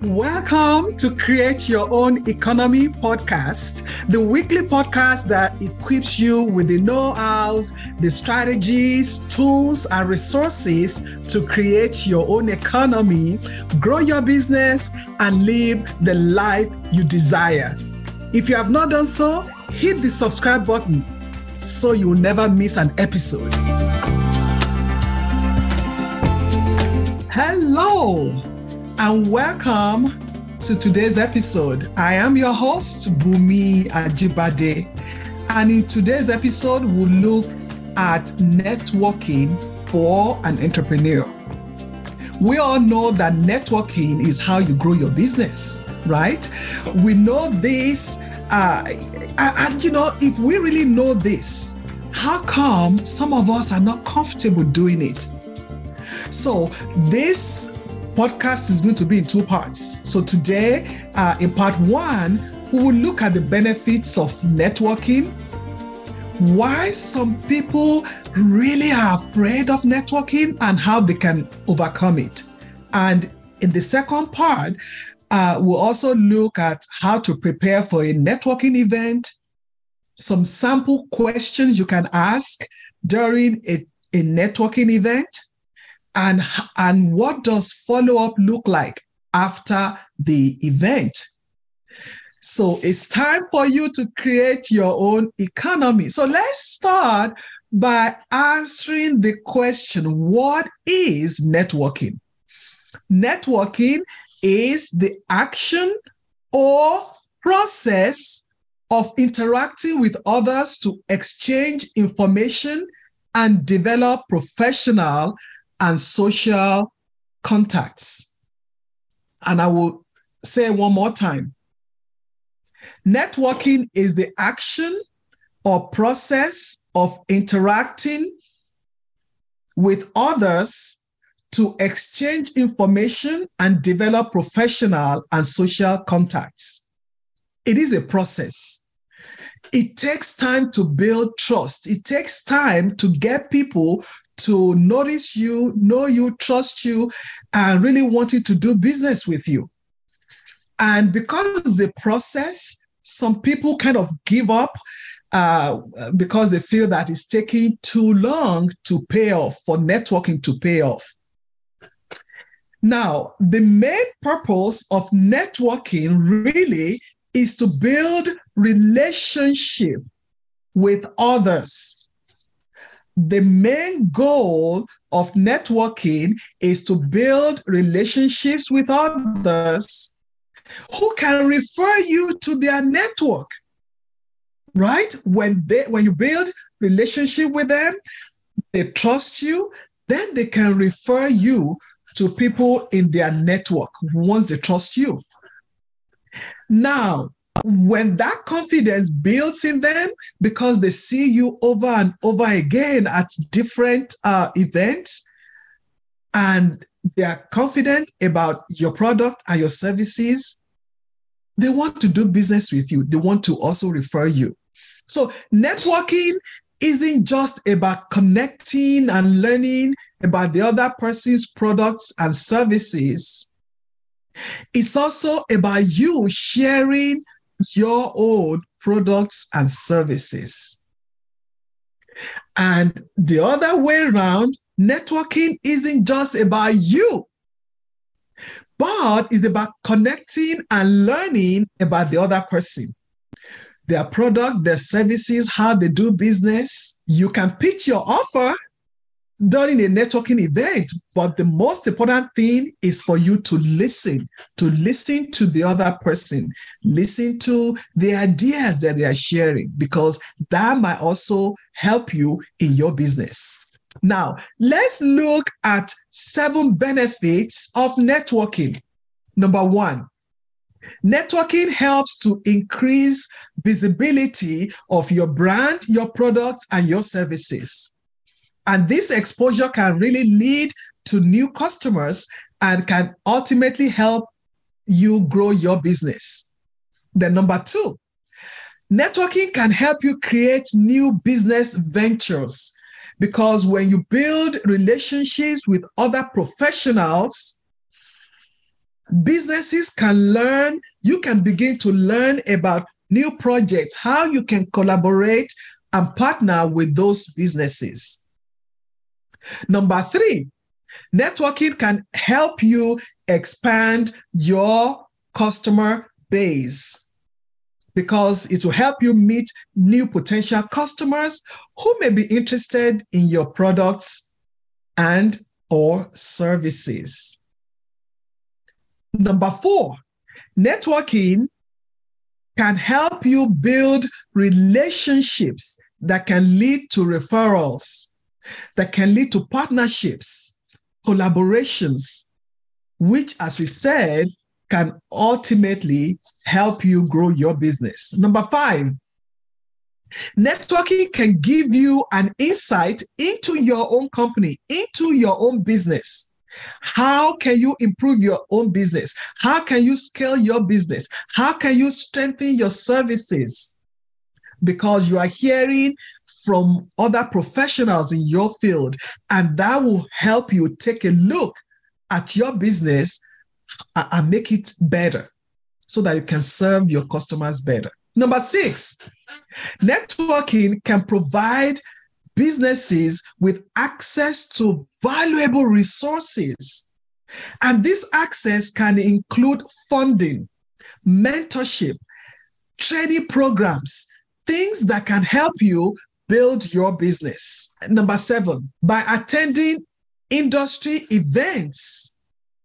Welcome to Create Your Own Economy podcast, the weekly podcast that equips you with the know hows, the strategies, tools, and resources to create your own economy, grow your business, and live the life you desire. If you have not done so, hit the subscribe button so you'll never miss an episode. Hello and welcome to today's episode. I am your host, Bunmi Ajibade, and in today's episode, we'll look at networking for an entrepreneur. We all know that networking is how you grow your business, right? We know this, uh, and you know, if we really know this, how come some of us are not comfortable doing it? So, this podcast is going to be in two parts. So today, uh, in part one, we will look at the benefits of networking, why some people really are afraid of networking, and how they can overcome it. And in the second part, uh, we'll also look at how to prepare for a networking event, some sample questions you can ask during a, a networking event and and what does follow up look like after the event? So it's time for you to create your own economy. So let's start by answering the question what is networking? Networking is the action or process of interacting with others to exchange information and develop professional and social contacts. And I will say one more time networking is the action or process of interacting with others to exchange information and develop professional and social contacts. It is a process. It takes time to build trust. It takes time to get people to notice you, know you, trust you, and really wanting to do business with you. And because a process, some people kind of give up uh, because they feel that it's taking too long to pay off, for networking to pay off. Now, the main purpose of networking really is to build relationship with others the main goal of networking is to build relationships with others who can refer you to their network right? When they when you build relationship with them they trust you then they can refer you to people in their network once they trust you. Now when that confidence builds in them because they see you over and over again at different uh, events and they are confident about your product and your services, they want to do business with you. They want to also refer you. So, networking isn't just about connecting and learning about the other person's products and services. It's also about you sharing your own products and services. And the other way around, networking isn't just about you, but it's about connecting and learning about the other person, their product, their services, how they do business. You can pitch your offer during a networking event. But the most important thing is for you to listen, to listen to the other person, listen to the ideas that they are sharing, because that might also help you in your business. Now, let's look at seven benefits of networking. Number one, Networking helps to increase visibility of your brand, your products, and your services. And this exposure can really lead to new customers and can ultimately help you grow your business. Then, number two, networking can help you create new business ventures because when you build relationships with other professionals, businesses can learn, you can begin to learn about new projects, how you can collaborate and partner with those businesses. Number three, networking can help you expand your customer base because it will help you meet new potential customers who may be interested in your products and or services. Number four, networking can help you build relationships that can lead to referrals, that can lead to partnerships, collaborations, which, as we said, can ultimately help you grow your business. Number five, networking can give you an insight into your own company, into your own business. How can you improve your own business? How can you scale your business? How can you strengthen your services? Because you are hearing from other professionals in your field, and that will help you take a look at your business uh, and make it better so that you can serve your customers better. Number six, networking can provide businesses with access to valuable resources. And this access can include funding, mentorship, training programs, things that can help you build your business. Number seven, by attending industry events,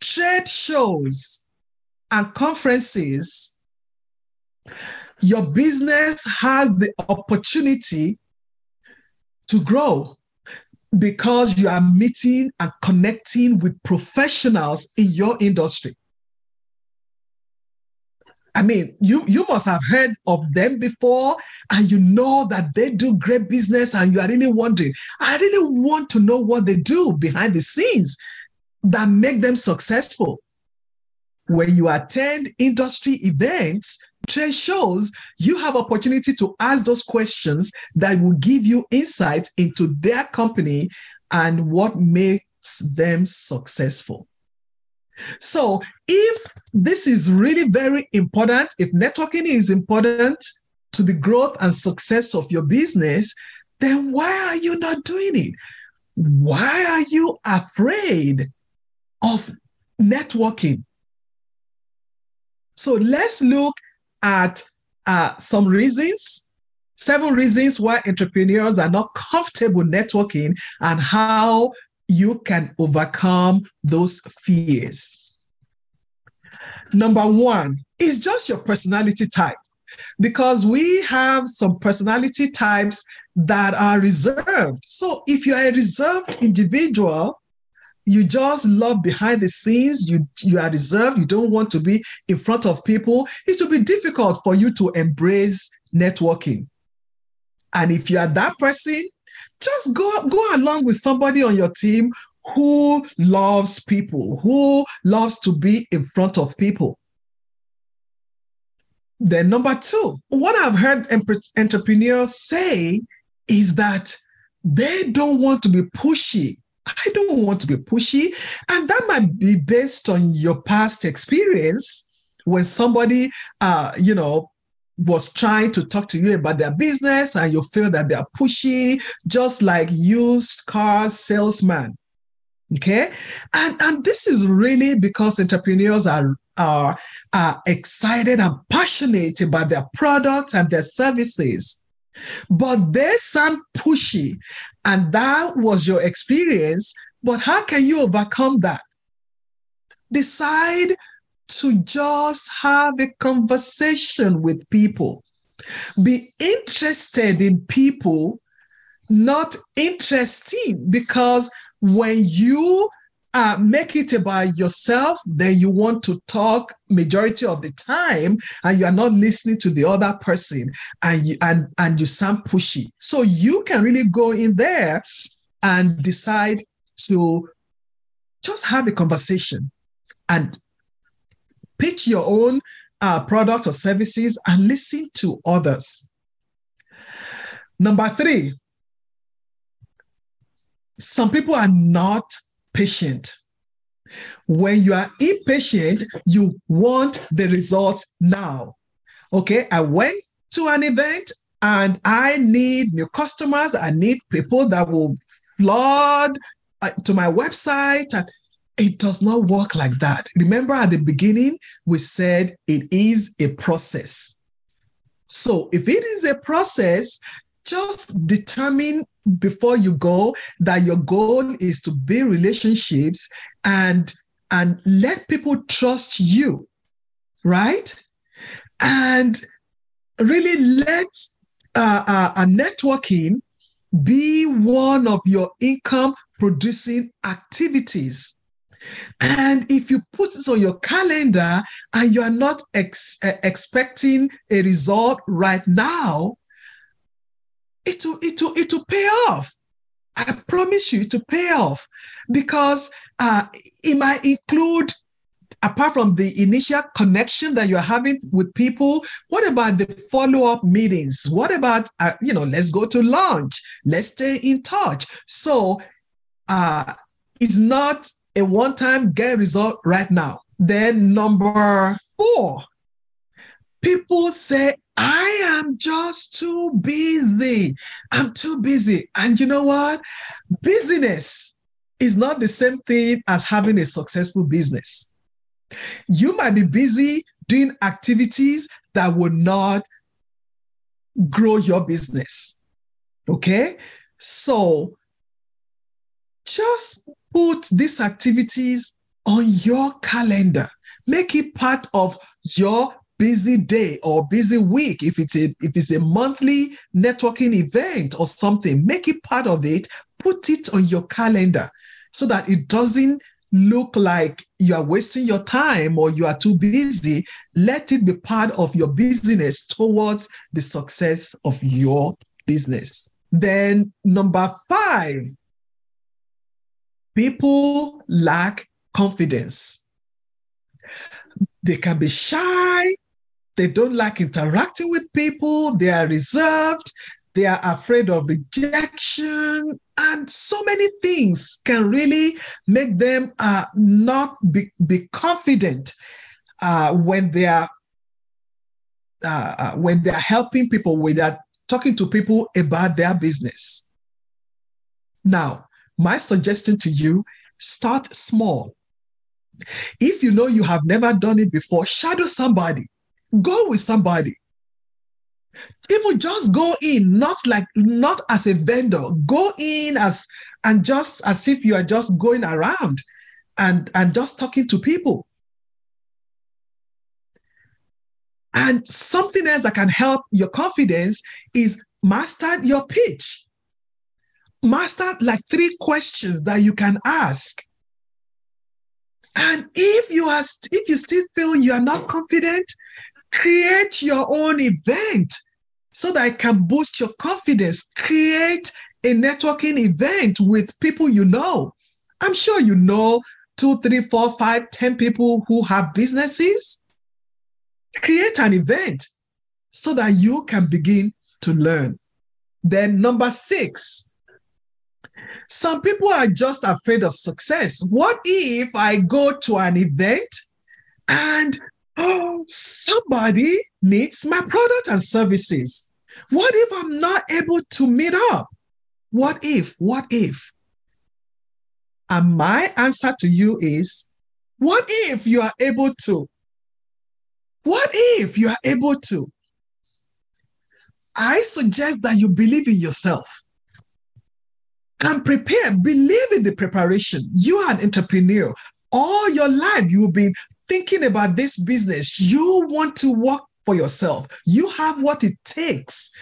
trade shows, and conferences, your business has the opportunity to grow because you are meeting and connecting with professionals in your industry. I mean, you, you must have heard of them before and you know that they do great business and you are really wondering, I really want to know what they do behind the scenes that make them successful. When you attend industry events, trade shows, you have opportunity to ask those questions that will give you insight into their company and what makes them successful. So, if this is really very important, if networking is important to the growth and success of your business, then why are you not doing it? Why are you afraid of networking? So, let's look at uh, some reasons, seven reasons why entrepreneurs are not comfortable networking and how you can overcome those fears. Number one is just your personality type because we have some personality types that are reserved. So if you are a reserved individual, you just love behind the scenes you you are reserved you don't want to be in front of people it will be difficult for you to embrace networking and if you are that person just go go along with somebody on your team who loves people who loves to be in front of people then number two what i've heard entrepreneurs say is that they don't want to be pushy I don't want to be pushy. And that might be based on your past experience when somebody, uh, you know, was trying to talk to you about their business and you feel that they are pushy, just like used car salesman. Okay. And, and this is really because entrepreneurs are, are, are excited and passionate about their products and their services. But they sound pushy, and that was your experience. But how can you overcome that? Decide to just have a conversation with people. Be interested in people, not interesting, because when you uh, make it about yourself, then you want to talk majority of the time, and you are not listening to the other person, and you and and you sound pushy. So you can really go in there and decide to just have a conversation and pitch your own uh, product or services and listen to others. Number three, some people are not patient. When you are impatient, you want the results now. Okay, I went to an event and I need new customers. I need people that will flood uh, to my website. And it does not work like that. Remember at the beginning, we said it is a process. So if it is a process, just determine before you go that your goal is to build relationships and and let people trust you right and really let uh, uh, networking be one of your income producing activities and if you put this on your calendar and you are not ex- expecting a result right now it will, it will, it will pay off. I promise you to pay off because uh, it might include, apart from the initial connection that you're having with people, what about the follow up meetings? What about, uh, you know, let's go to lunch, let's stay in touch. So uh, it's not a one time get result right now. Then, number four, people say, I am just too busy. I'm too busy. And you know what? Business is not the same thing as having a successful business. You might be busy doing activities that will not grow your business. Okay? So just put these activities on your calendar. Make it part of your busy day or busy week. If it's a if it's a monthly networking event or something make it part of it. Put it on your calendar so that it doesn't look like you are wasting your time or you are too busy. Let it be part of your business towards the success of your business. Then number 5 people lack confidence they can be shy they don't like interacting with people. They are reserved. They are afraid of rejection. And so many things can really make them uh, not be, be confident uh, when they are uh, uh when they are helping people, when they are talking to people about their business. Now, my suggestion to you start small. If you know you have never done it before, shadow somebody. Go with somebody. Even just go in, not like not as a vendor. Go in as and just as if you are just going around and and just talking to people. And something else that can help your confidence is master your pitch. Master like three questions that you can ask. And if you are if you still feel you are not confident, Create your own event so that it can boost your confidence. Create a networking event with people you know. I'm sure you know two, three, four, five, ten people who have businesses. Create an event so that you can begin to learn. Then, number six, some people are just afraid of success. What if I go to an event and oh, somebody needs my product and services. What if I'm not able to meet up? What if? What if? And my answer to you is what if you are able to? What if you are able to? I suggest that you believe in yourself and prepare. Believe in the preparation. You are an entrepreneur. All your life, you've been thinking about this business, you want to work for yourself. You have what it takes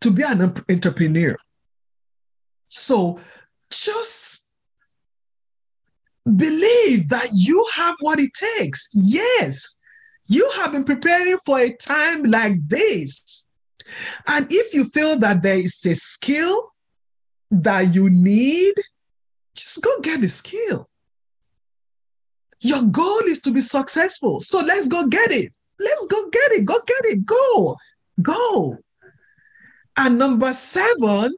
to be an entrepreneur. So just believe that you have what it takes. Yes, you have been preparing for a time like this. And if you feel that there is a skill that you need, just go get the skill. Your goal is to be successful. So let's go get it. Let's go get it. Go get it. Go. Go. And number seven,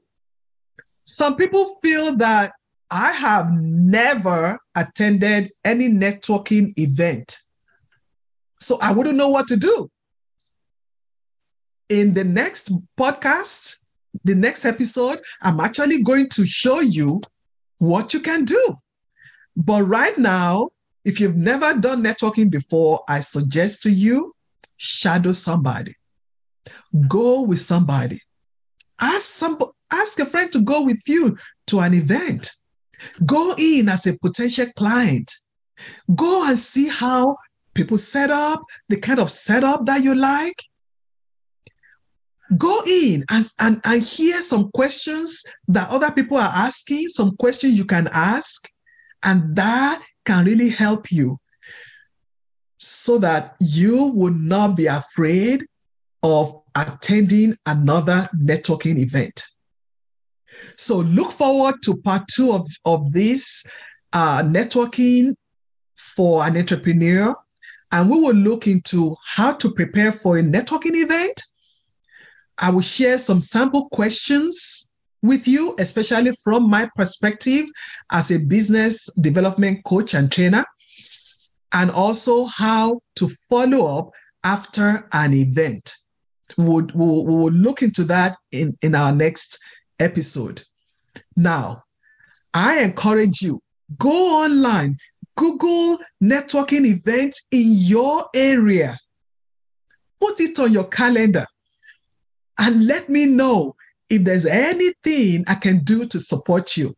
some people feel that I have never attended any networking event. So I wouldn't know what to do. In the next podcast, the next episode, I'm actually going to show you what you can do. But right now, if you've never done networking before, I suggest to you shadow somebody. Go with somebody. Ask some ask a friend to go with you to an event. Go in as a potential client. Go and see how people set up, the kind of setup that you like. Go in and, and, and hear some questions that other people are asking, some questions you can ask, and that can really help you so that you would not be afraid of attending another networking event. So look forward to part two of, of this uh, networking for an entrepreneur. And we will look into how to prepare for a networking event. I will share some sample questions with you, especially from my perspective as a business development coach and trainer, and also how to follow up after an event. We'll, we'll, we'll look into that in, in our next episode. Now, I encourage you go online, Google networking events in your area, put it on your calendar, and let me know if there's anything I can do to support you.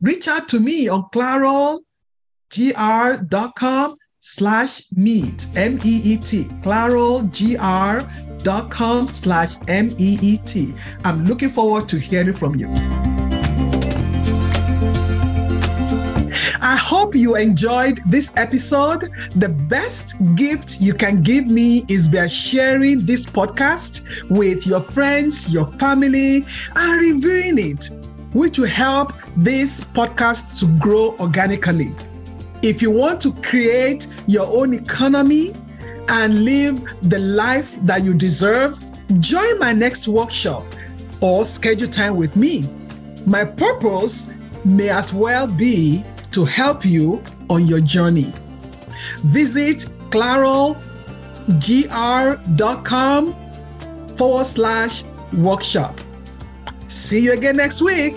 Reach out to me on clarolgr.com slash meet, M-E-E-T, clarolgr.com slash M-E-E-T. I'm looking forward to hearing from you. I hope you enjoyed this episode. The best gift you can give me is by sharing this podcast with your friends, your family, and reviewing it, which will help this podcast to grow organically. If you want to create your own economy and live the life that you deserve, join my next workshop or schedule time with me. My purpose may as well be to help you on your journey. Visit clarolgr.com forward slash workshop. See you again next week.